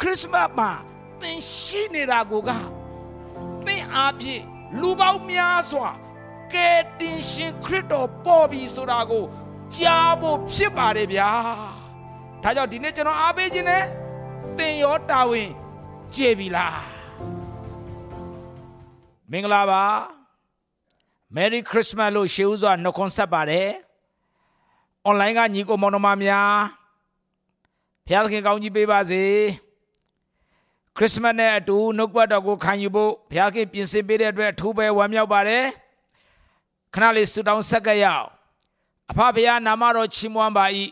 ခရစ်စမတ်မှာသင်ရှိနေတာကိုကသင်အားဖြင့်လူပေါင်းများစွာကယ်တင်ရှင်ခရစ်တော်ပေါ်ပြီဆိုတာကိုကြားဖို့ဖြစ်ပါတယ်ဗျာဒါကြောင့်ဒီနေ့ကျွန်တော်အားပေးခြင်းနဲ့သင်ရောတာဝန်ကျေပြီလားမင်္ဂလာပါ Merry Christmas လို့ရှေးဥစွာနှုတ်ခွန်းဆက်ပါတယ်။ online ကညီကိုမောင်နှမများဖျားသခင်ကောင်းကြီးပေးပါစေ။ Christmas နဲ့အတူနှုတ်ပတ်တော်ကိုခံယူဖို့ဖျားခင်ပြင်ဆင်ပေးတဲ့အတွက်အထူးပဲဝမ်းမြောက်ပါတယ်။ခဏလေးဆုတောင်းဆက်ကြရအောင်။အဖဖျားနာမတော်ချီးမွမ်းပါ၏။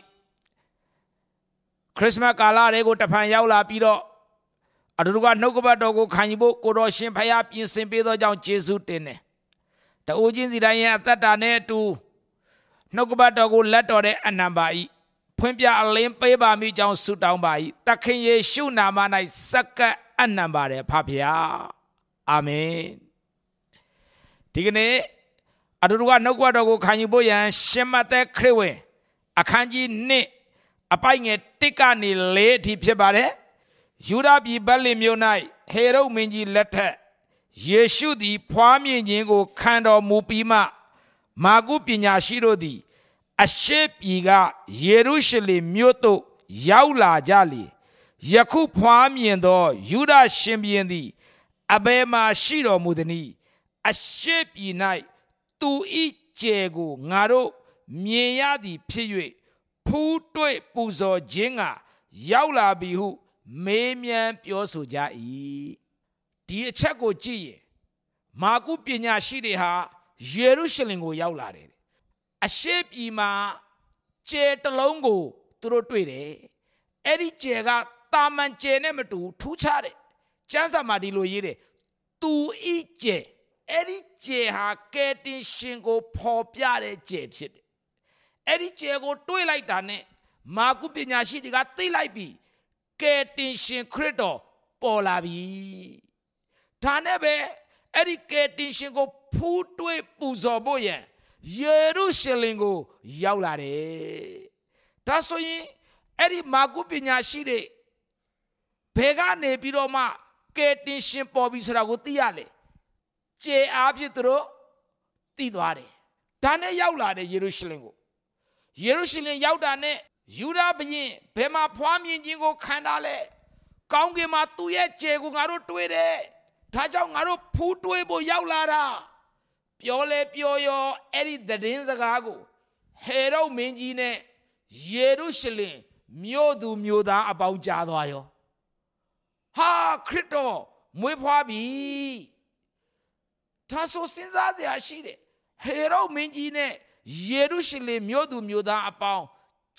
Christmas ကာလတွေကိုတဖန်ရောက်လာပြီးတော့အတူတူကနှုတ်ကပတ်တော်ကိုခံယူဖို့ကိုတော်ရှင်ဖျားပြင်ဆင်ပေးသောကြောင့်ယေရှုတင်တယ်။တအိုးချင်းစီတိုင်းရဲ့အသက်တာနဲ့အတူနှုတ်ကပတ်တော်ကိုလက်တော်တဲ့အနံပါ၏ ဖွင့်ပြအလင်းပေးပါမိကြောင်းဆုတောင်းပါ၏တခင်ယေရှုနာမ၌စက္ကအနံပါတယ်ဖဖျားအာမင်ဒီကနေ့အတူတူကနှုတ်ကပတ်တော်ကိုခံယူဖို့ရန်ရှင်မသက်ခရစ်ဝင်အခန်းကြီး1အပိုက်ငယ်1ကနေ4အထိဖြစ်ပါတယ်ယူဒပြည်ဗက်လင်မြို့၌ဟေရုမင်းကြီးလက်ထက်ယေရှုသည်ဖွားမြင်ခြင်းကိုခံတော်မူပြီးမှမာကုပညာရှိတို့သည် အရှိပြည်ကယေရုရှလင်မြို့သို့ရောက်လာကြလေယခုဖွားမြင်သောယူဒရှင်ဘုရင်သည်အဘယ်မှရှိတော်မူသည်။အရှိပြည်၌သူဤကျဲကိုငါတို့မြင်ရသည်ဖြစ်၍ဖူးတွေ့ပူဇော်ခြင်းကရောက်လာပြီဟု မေးမြန်းပြောဆိုကြ၏ဒီအချက်ကိုကြည့်ရင်မာကုပညာရှိတွေဟာယေရုရှလင်ကိုရောက်လာတယ် အရှေ့ပြည်မှာကျဲတလုံးကိုသူတို့တွေ့တယ်အဲ့ဒီကျဲကတာမန်ကျဲနဲ့မတူထူးခြားတယ်ကျမ်းစာမှာဒီလိုရေးတယ်သူဤကျဲအဲ့ဒီကျဲဟာကဲတင်ရှင်ကိုဖော်ပြတဲ့ကျဲဖြစ်တယ်အဲ့ဒီကျဲကိုတွေးလိုက်တာနဲ့မာကုပညာရှိတွေကသိလိုက်ပြီကဲတင်ရှင်ခရစ်တော်ပေါ်လာပြီဒါနဲ့ပဲအဲ့ဒီကယ်တင်ရှင်ကိုဖူးတွေးပူဇော်ဖို့ရန် ယေရုရှလင်ကို ရောက်လာတယ်ဒါဆိုရင်အဲ့ဒီမာကုပညာရှိတွေဘယ်ကနေပြီးတော့မှကယ်တင်ရှင်ပေါ်ပြီဆိုတာကိုသိရလေကျေအားဖြင့်သူတို့သိသွားတယ်ဒါနဲ့ရောက်လာတယ်ယေရုရှလင်ကိုယေရုရှလင်ရောက်တာနဲ့ယူဒဘရင်ဘယ်မှာဖွားမြင်ခြင်းကိုခံတာလဲကောင်းကင်မှာသူ့ရဲ့ကျေကိုငါတို့တွေ့တယ်ဒါကြောင့်ငါတို့ဖူးတွေးဖို့ရောက်လာတာ ပြောလဲပြောရောအဲ့ဒီသတင်းစကားကိုဟေရုမင်းကြီးနဲ့ယေရုရှလင်မြို့သူမြို့သားအပေါင်းကြားသွားရောဟာခရစ်တော်မွေးဖွားပြီဒါဆိုစဉ်းစားစရာရှိတယ်ဟေရုမင်းကြီးနဲ့ယေရုရှလင်မြို့သူမြို့သားအပေါင်း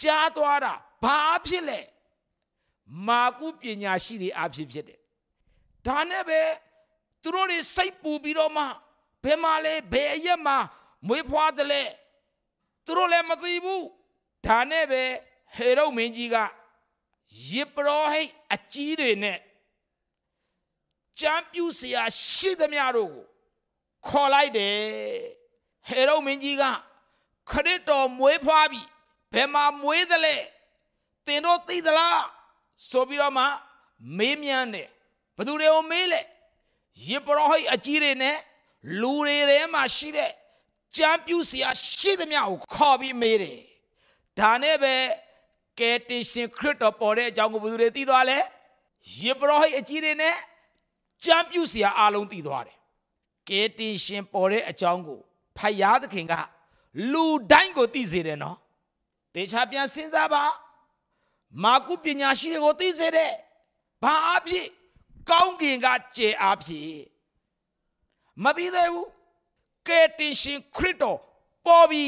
ကြားသွားတာဘာဖြစ်လဲမာကုပညာရှိတွေအဖြစ်ဖြစ်တယ်ဒါနဲ့ပဲသူတို့တွေစိတ်ပူပြီးတော့မှ ဘယ်မှာလဲဘယ်အရက်မှာမွေးဖွားတယ်လဲသူတို့လည်းမသိဘူးဒါနဲ့ပဲဟေရုမင်းကြီးကယေပရောဟိတ်အကြီးတွေနဲ့ကြံပြူစရာရှိသမျှတို့ကိုခေါ်လိုက်တယ်ဟေရုမင်းကြီးကခရစ်တော်မွေးဖွားပြီဘယ်မှာမွေးသလဲတင်တို့သိသလားဆိုပြီးတော့မှမေးမြန်းတယ်ဘသူတွေကိုမေးလဲယေပရောဟိတ်အကြီးတွေနဲ့ လူတွေထဲမှာရှိတဲ့ကြမ်းပြူစရာရှိသမျှကိုခေါ်ပြီးမေးတယ်ဒါနဲ့ပဲကယ်တင်ရှင်ခရစ်တော်ပေါ်တဲ့အကြောင်းကိုဘယ်သူတွေသိသွားလဲယေဘရဟိအကြီးတွေနဲ့ကြမ်းပြူစရာအလုံးသိသွားတယ်ကယ်တင်ရှင်ပေါ်တဲ့အကြောင်းကိုဖယားသခင်ကလူတိုင်းကိုသိစေတယ်နော်တေချာပြန်စဉ်းစားပါမာကုပညာရှိတွေကိုသိစေတဲ့ဘာအဖြစ်ကောင်းကင်ကကျေအဖြစ် မပြီးသေးဘူးကယ်တင်ရှင်ခရစ်တော်ပေါ်ပြီ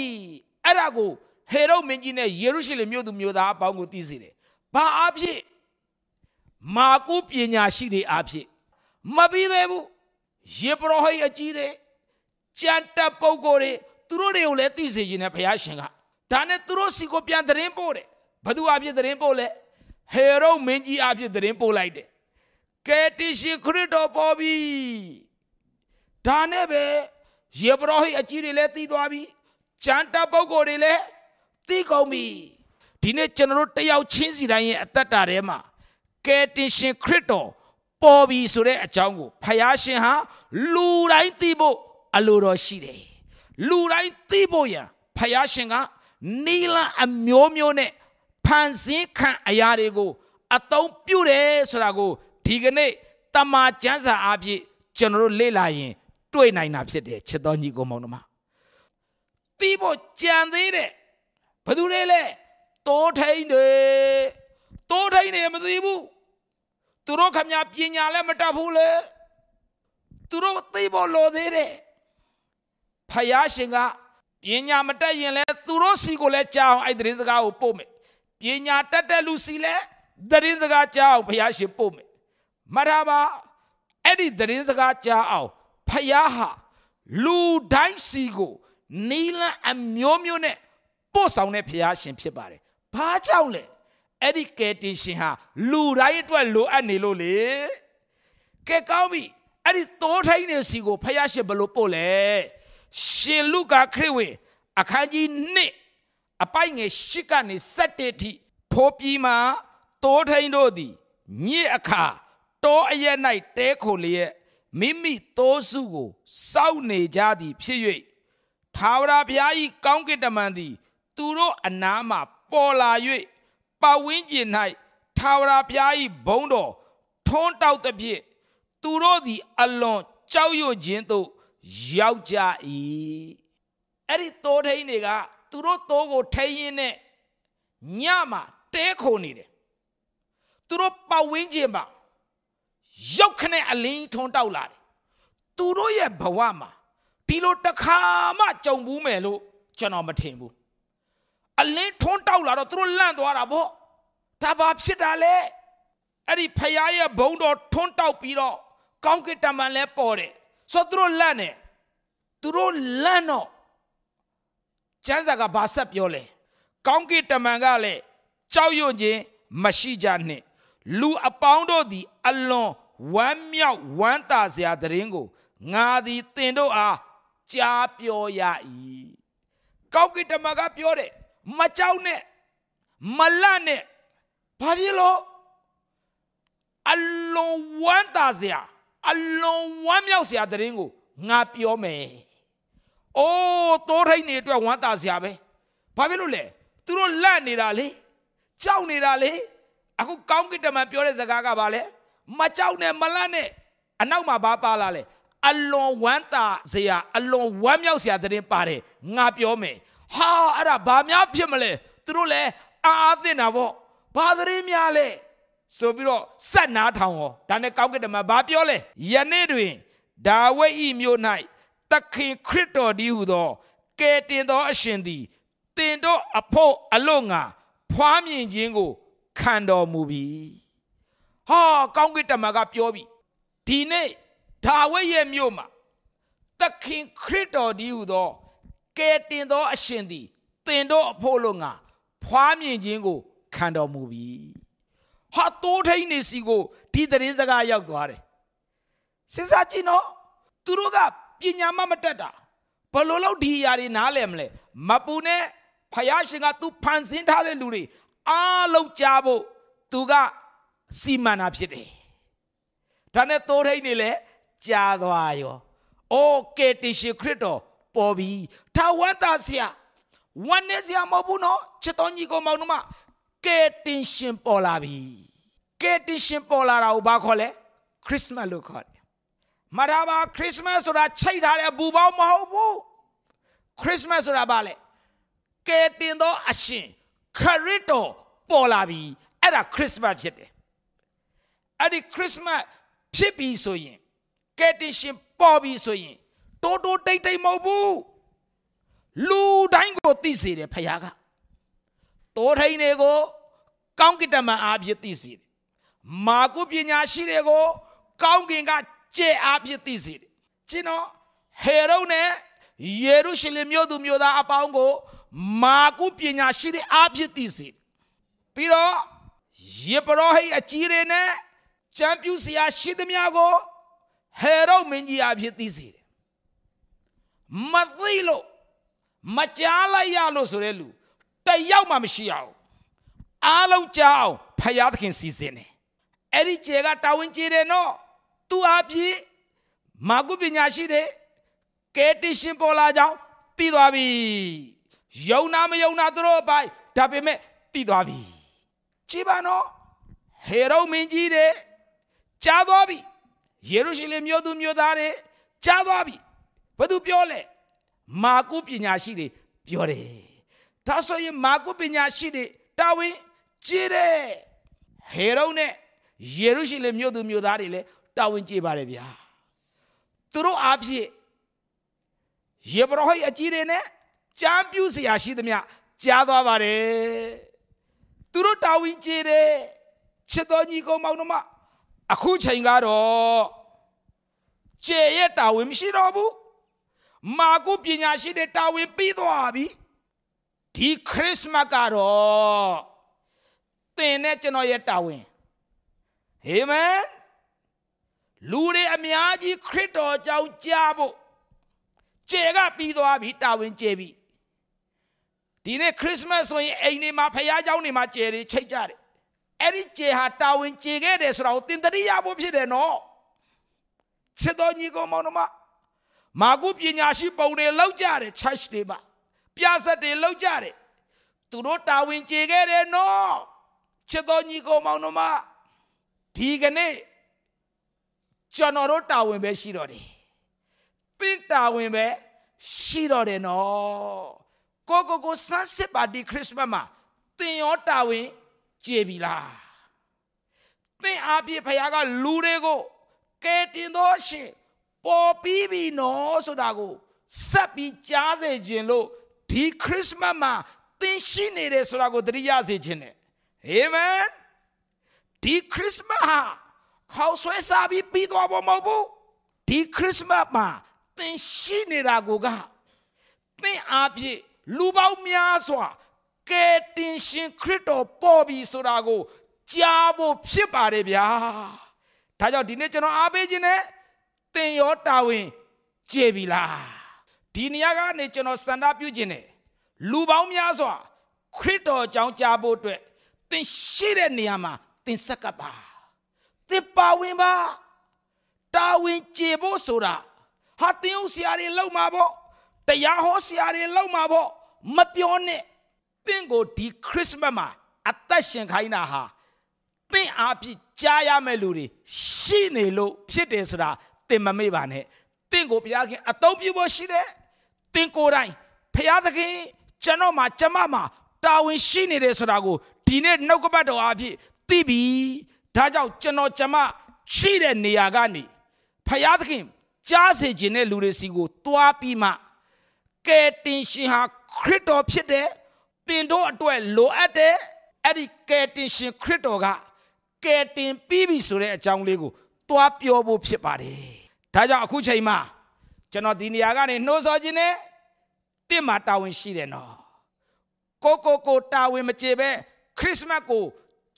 အဲ့ဒါကိုဟေရုမင်းကြီးနဲ့ယေရုရှလင်မြို့သူမြို့သားအပေါင်းကိုသိစေတယ်ဘာအဖြစ်မာကုပညာရှိတွေအဖြစ်မပြီးသေးဘူးယေဘရဟိအကြီးတွေကြံတက်ပုဂ္ဂိုလ်တွေသူတို့တွေကိုလည်းသိစေခြင်းနဲ့ဘုရားရှင်ကဒါနဲ့သူတို့စီကိုပြန်သတင်းပို့တယ်ဘသူအဖြစ်သတင်းပို့လဲဟေရုမင်းကြီးအဖြစ်သတင်းပို့လိုက်တယ်ကယ်တင်ရှင်ခရစ်တော်ပေါ်ပြီ ဒါနဲ့ပဲယေဘရဟိအကြီးတွေလည်းသိသွားပြီကျန်တပ်ပုဂ္ဂိုလ်တွေလည်းသိကုန်ပြီဒီနေ့ကျွန်တော်တို့တယောက်ချင်းစီတိုင်းရဲ့အသက်တာထဲမှာကယ်တင်ရှင်ခရစ်တော်ပေါ်ပြီဆိုတဲ့အကြောင်းကိုဖယားရှင်ဟာလူတိုင်းသိဖို့အလိုတော်ရှိတယ်လူတိုင်းသိဖို့ရန်ဖယားရှင်ကနီလန်အမျိုးမျိုးနဲ့ဖန်ဆင်းခံအရာတွေကိုအသုံးပြုတယ်ဆိုတာကိုဒီကနေ့တမန်ကျမ်းစာအဖြစ်ကျွန်တော်တို့လေ့လာရင် တွေ့နိုင်တာဖြစ်တယ်ချစ်တော်ညီကိုမောင်တို့မှာသိဖို့ကြံသေးတယ်ဘယ်သူတွေလဲတိုးထိန်တွေတိုးထိန်တွေမသိဘူးသူတို့ခမညာပညာလည်းမတတ်ဘူးလေသူတို့သိဖို့လိုသေးတယ်ဖယားရှင်ကပညာမတတ်ရင်လည်းသူတို့စီကိုလည်းကြားအောင်အဲ့ဒီစကားကိုပို့မယ်ပညာတတ်တဲ့လူစီလည်းသတင်းစကားကြားအောင်ဖယားရှင်ပို့မယ်မရပါအဲ့ဒီသတင်းစကားကြားအောင် ဖယားဟာလူတိုင်းစီကိုနီလန်အမျိုးမျိုးနဲ့ပို့ဆောင်တဲ့ဖယားရှင်ဖြစ်ပါတယ်ဘာကြောင့်လဲအဲ့ဒီကယ်တင်ရှင်ဟာလူတိုင်းအတွက်လိုအပ်နေလို့လေကဲကောင်းပြီအဲ့ဒီတိုးထိုင်းနေစီကိုဖယားရှင်ဘယ်လိုပို့လဲရှင်လူကာခရစ်ဝင်အခန်းကြီး1အပိုက်ငယ်8ကနေ7ထိထိုးပြီးမှတိုးထိုင်းတို့သည်ညစ်အခါတောအရက်၌တဲခိုလျက် မိမိတိုးစုကိုစောက်နေကြသည်ဖြစ်၍သာဝရဘုရား၏ကောင်းကင်တမန်သည် သူတို့အနားမှပေါ်လာ၍ပတ်ဝန်းကျင်၌သာဝရဘုရား၏ဘုန်းတော်ထွန်းတောက်သည်ဖြင့်သူတို့သည်အလွန်ကြောက်ရွံ့ခြင်းသို့ရောက်ကြ၏အဲ့ဒီတိုးထိန်တွေကသူတို့တိုးကိုထိန်ရင်းနဲ့ညမှာတဲခုန်နေတယ်သူတို့ပတ်ဝန်းကျင်မှာ ရောက်ခနဲ့အလင်းထွန်းတောက်လာတယ်သူတို့ရဲ့ဘဝမှာဒီလိုတစ်ခါမှကြုံဘူးမယ်လို့ကျွန်တော်မထင်ဘူးအလင်းထွန်းတောက်လာတော့သူတို့လန့်သွားတာဗောဒါဘာဖြစ်တာလဲအဲ့ဒီဖယားရဲ့ဘုံတော်ထွန်းတောက်ပြီးတော့ကောင်းကင်တမန်လဲပေါ်တယ်ဆိုသူတို့လန့်နေသူတို့လန့်တော့ကျမ်းစာကဘာဆက်ပြောလဲကောင်းကင်တမန်ကလည်းကြောက်ရွံ့ခြင်းမရှိကြနှင့်လူအပေါင်းတို့သည် အလွန် ဝမ်းမြောက်ဝမ်းသာစရာတရင်ကိုငါသည်တင်တို့အားကြားပြောရ၏ကောက်ကင်တမန်ကပြောတယ်မကြောက်နဲ့မလန့်နဲ့ဘာဖြစ်လို့အလွန်ဝမ်းသာစရာအလွန်ဝမ်းမြောက်စရာတရင်ကိုငါပြောမယ်။အိုးတိုးထိန်နေအတွက်ဝမ်းသာစရာပဲ။ဘာဖြစ်လို့လဲ။သူတို့လန့်နေတာလေ။ကြောက်နေတာလေ။အခုကောင်းကင်တမန်ပြောတဲ့စကားကဘာလဲ။ မကြောက်နဲ့မလန့်နဲ့အနောက်မှာဘာပါလာလဲ။အလွန်ဝမ်းသာစရာအလွန်ဝမ်းမြောက်စရာတရင်ပါတယ်။ငါပြောမယ်။ဟာအဲ့ဒါဘာများဖြစ်မလဲ။သူတို့လည်းအာအာသင့်တာပေါ့။ဘာတရင်များလဲ။ဆိုပြီးတော့စက်နာထောင်ဟောဒါနဲ့ကောင်းကင်တမန်ဘာပြောလဲယနေ့တွင်ဒါဝိဒ်ဤမြို့၌သခင်ခရစ်တော်ဒီဟုသောကယ်တင်သောအရှင်သည်တင်တို့အဖို့အလို့ငါဖွားမြင်ခြင်းကိုခံတော်မူပြီ ဟာကောင်းကင်တမန်ကပြောပြီဒီနေ့ဒါဝိဒ်ရဲ့မြို့မှာသခင်ခရစ်တော်ဒီဟုသောကယ်တင်သောအရှင်သည်တင်တို့အဖို့လို့ငါဖွားမြင်ခြင်းကိုခံတော်မူပြီဟာတိုးထိန်နေစီကိုဒီသတင်းစကားရောက်သွားတယ်စဉ်းစားကြည့်နော်သူတို့ကပညာမမတက်တာဘလို့လို့ဒီအရာတွေနားလည်မလဲမပူနဲ့ဖယားရှင်ကသူဖန်ဆင်းထားတဲ့လူတွေအားလုံးကြားဖို့သူက စီမံတာဖြစ်တယ်ဒါနဲ့တိုးထိန်နေလဲကြားသွားရောအိုးကေတီရှိခရစ်တော်ပေါ်ပြီထာဝတ္တဆရာဝမ်းနေစရာမဟုတ်ဘူးနော်ချစ်တော်ညီကိုမောင်တို့မကယ်တင်ရှင်ပေါ်လာပြီကယ်တင်ရှင်ပေါ်လာတာကိုဘာခေါ်လဲခရစ်စမတ်လို့ခေါ်တယ်မရပါခရစ်စမတ်ဆိုတာချိတ်ထားတဲ့ဘူပေါင်းမဟုတ်ဘူးခရစ်စမတ်ဆိုတာဘာလဲကယ်တင်သောအရှင်ခရစ်တော်ပေါ်လာပြီအဲ့ဒါခရစ်စမတ်ဖြစ်တယ် အဲ့ဒီခရစ်စမတ်ဖြစ်ပြီဆိုရင်ကယ်တင်ရှင်ပေါ်ပြီဆိုရင်တိုးတိုးတိတ်တိတ်မဟုတ်ဘူးလူတိုင်းကိုသိစေတယ်ဖခင်ကတိုးထိန်တွေကိုကောင်းကင်တမန်အားဖြင့်သိစေတယ်မာကုပညာရှိတွေကိုကောင်းကင်ကကြဲအားဖြင့်သိစေတယ်ကျွန်တော်ဟေရုနဲ့ယေရုရှလင်မြို့သူမြို့သားအပေါင်းကိုမာကုပညာရှိတဲ့အားဖြင့်သိစေတယ်ပြီးတော့ယေဘရဟိအကြီးတွေနဲ့ ကျမ်းပြူစရာရှိသမျှကိုဟေရုမင်းကြီးအားဖြင့်သိစေတယ်မသိလို့မကြားလိုက်ရလို့ဆိုတဲ့လူတယောက်မှမရှိအောင်အားလုံးကြားအောင်ဖယားသခင်စီစဉ်တယ်အဲ့ဒီကျေကတာဝန်ကျေတယ်နော်သူအဖြစ်မာကုပညာရှိတဲ့ကဲတရှင်ပေါ်လာကြောင်းသိသွားပြီယုံနာမယုံနာသူတို့အပိုင်ဒါပေမဲ့သိသွားပြီကြည်ပါနော်ဟေရုမင်းကြီးတဲ့ ကြားသွားပြီယေရုရှလင်မြို့သူမြို့သားတွေကြားသွားပြီဘသူပြောလဲမာကုပညာရှိတွေပြောတယ်ဒါဆိုရင်မာကုပညာရှိတွေတာဝန်ကျေတယ်ဟေရုံနဲ့ယေရုရှလင်မြို့သူမြို့သားတွေလည်းတာဝန်ကျေပါတယ်ဗျာသူတို့အားဖြင့်ယေဘရဟိအကြီးတွေနဲ့ကြမ်းပြူစရာရှိသမျှကြားသွားပါတယ်သူတို့တာဝန်ကျေတယ်ချစ်တော်ညီကောင်မောင်နှမ အခုချိန်ကတော့ကျေရဲ့တာဝန်မရှိတော့ဘူးမာကုပညာရှိတဲ့တာဝန်ပြီးသွားပြီဒီခရစ်စမတ်ကတော့သင်နဲ့ကျွန်တော်ရဲ့တာဝန်ဟေမန်လူတွေအများကြီးခရစ်တော်ကြောင့်ကြားဖို့ကျေကပြီးသွားပြီတာဝန်ကျေပြီဒီနေ့ခရစ်မတ်ဆိုရင်အိမ်တွေမှာဖခင်เจ้าတွေမှာကျေတွေချိတ်ကြတယ် အဲ့ဒီကျေဟာတာဝန်ကျေခဲ့တယ်ဆိုတာကိုသင်တရိယာဖို့ဖြစ်တယ်နော်ချစ်တော်ညီကောင်မောင်တို့မမာကုပညာရှိပုံတွေလောက်ကြတယ် church တွေမှာပြဆက်တွေလောက်ကြတယ်သူတို့တာဝန်ကျေခဲ့တယ်နော်ချစ်တော်ညီကောင်မောင်တို့မဒီကနေ့ကျွန်တော်တို့တာဝန်ပဲရှိတော့တယ်သင်တာဝန်ပဲရှိတော့တယ်နော်ကိုကိုကိုစမ်းစစ်ပါဒီခရစ်မတ်မှာသင်ရောတာဝန် ကျေပြီလားသင်အားဖြင့်ဖခင်ကလူတွေကိုကဲတင်သောရှင်ပေါ်ပြီးပြီနော်ဆိုတာကိုဆက်ပြီးကြားစေခြင်းလို့ဒီခရစ်မတ်မှာသင်ရှိနေတယ်ဆိုတာကိုသတိရစေခြင်းနဲ့အာမင်ဒီခရစ်မတ်ဟာခေါဆွဲစားပြီးပြီးသွားဖို့မဟုတ်ဘူးဒီခရစ်မတ်မှာသင်ရှိနေတာကိုကသင်အားဖြင့်လူပေါင်းများစွာ ကယ်တင်ရှင်ခရစ်တော်ပေါ်ပြီဆိုတာကိုကြားဖို့ဖြစ်ပါတယ်ဗျာဒါကြောင့်ဒီနေ့ကျွန်တော်အားပေးခြင်းနဲ့သင်ရောတာဝန်ကျေပြီလားဒီနေရာကနေကျွန်တော်စန္ဒပြုခြင်းနဲ့လူပေါင်းများစွာခရစ်တော်ကြောင့်ကြားဖို့အတွက်သင်ရှိတဲ့နေရာမှာသင်ဆက်ကပ်ပါသင်ပါဝင်ပါတာဝန်ကျေဖို့ဆိုတာဟာသင်ဥဆရာတွေလောက်မှာပေါ့တရားဟောဆရာတွေလောက်မှာပေါ့မပြောနဲ့ သင်ကိုဒီခရစ်မတ်မှာအသက်ရှင်ခိုင်းတာဟာသင်အားဖြင့်ကြားရမယ့်လူတွေရှိနေလို့ဖြစ်တယ်ဆိုတာသင်မမေ့ပါနဲ့သင်ကိုဘုရားခင်အသုံးပြုဖို့ရှိတယ်သင်ကိုယ်တိုင်ဘုရားသခင်ကျွန်တော်မှာကျမမှာတာဝန်ရှိနေတယ်ဆိုတာကိုဒီနေ့နှုတ်ကပတ်တော်အားဖြင့်သိပြီဒါကြောင့်ကျွန်တော်ကျမရှိတဲ့နေရာကနေဘုရားသခင်ကြားစေခြင်းတဲ့လူတွေစီကိုတွားပြီးမှကယ်တင်ရှင်ဟာခရစ်တော်ဖြစ်တယ် တင်တို့အတွက်လိုအပ်တယ်အဲ့ဒီကယ်တင်ရှင်ခရစ်တော်ကကယ်တင်ပြီးပြီဆိုတဲ့အကြောင်းလေးကိုတွားပြောဖို့ဖြစ်ပါတယ်ဒါကြောင့်အခုချိန်မှာကျွန်တော်ဒီနေရာကနေနှိုးဆော်ခြင်းနဲ့တင့်မှာတာဝန်ရှိတယ်နော်ကိုကိုကိုတာဝန်မကျေပဲခရစ်မတ်ကို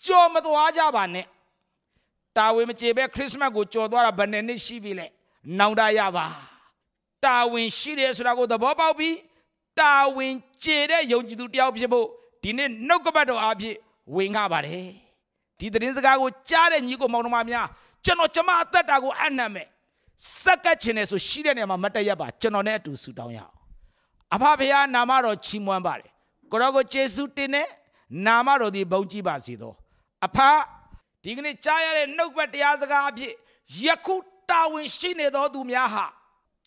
ကြော်မသွားကြပါနဲ့တာဝန်မကျေပဲခရစ်မတ်ကိုကြော်သွားတာဘယ်နှစ်နှစ်ရှိပြီလဲနောင်တရပါတာဝန်ရှိတယ်ဆိုတာကိုသဘောပေါက်ပြီး တာဝန်ကျေတဲ့ယုံကြည်သူတယောက်ဖြစ်ဖို့ဒီနေ့နှုတ်ကပတ်တော်အားဖြင့်ဝင်ငှပါတယ်ဒီသတင်းစကားကိုကြားတဲ့ညီကိုမောင်နှမများကျွန်တော်ကျမအသက်တာကိုအနံ့မဲ့စက္ကတ်ချင်တယ်ဆိုရှိတဲ့နေရာမှာမတည့်ရပါကျွန်တော်နဲ့အတူဆူတောင်းရအောင်အဖဖေဟာနာမတော်ချီးမွမ်းပါတယ်ကိုရောကိုယေရှုတင်တဲ့နာမတော်ဒီဘုန်းကြီးပါစေသောအဖဒီကနေ့ကြားရတဲ့နှုတ်ကပတ်တရားစကားအဖြစ်ယခုတာဝန်ရှိနေသောသူများဟာ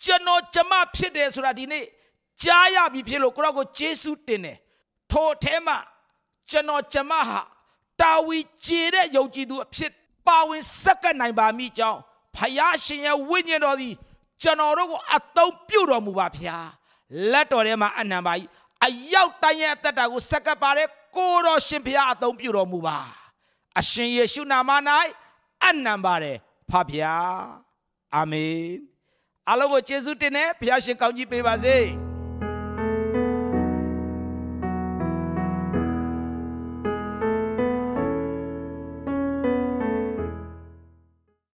ကျွန်တော်ကျမဖြစ်တယ်ဆိုတာဒီနေ့ ကြားရပြီဖြစ်လို့ကိုရောကိုယေရှုတင်တယ်ထိုအထဲမှာကျွန်တော်ကျမဟာတာဝီကျေတဲ့ယုံကြည်သူအဖြစ်ပါဝင်စက္ကန့်နိုင်ပါမိကြောင်းဖယားရှင်ရဲ့ဝိညာဉ်တော်သည်ကျွန်တော်တို့ကိုအသုံးပြုတော်မူပါဖျားလက်တော်ထဲမှာအနံပါကြီးအရောက်တိုင်းရဲ့အသက်တာကိုစက္ကပ်ပါတဲ့ကိုတော်ရှင်ဖျားအသုံးပြုတော်မူပါအရှင်ယေရှုနာမ၌အနံပါတယ်ဖဖျားအာမင်အလုံးကိုယေရှုတင်နဲ့ဖျားရှင်ကောင်းကြီးပေးပါစေ။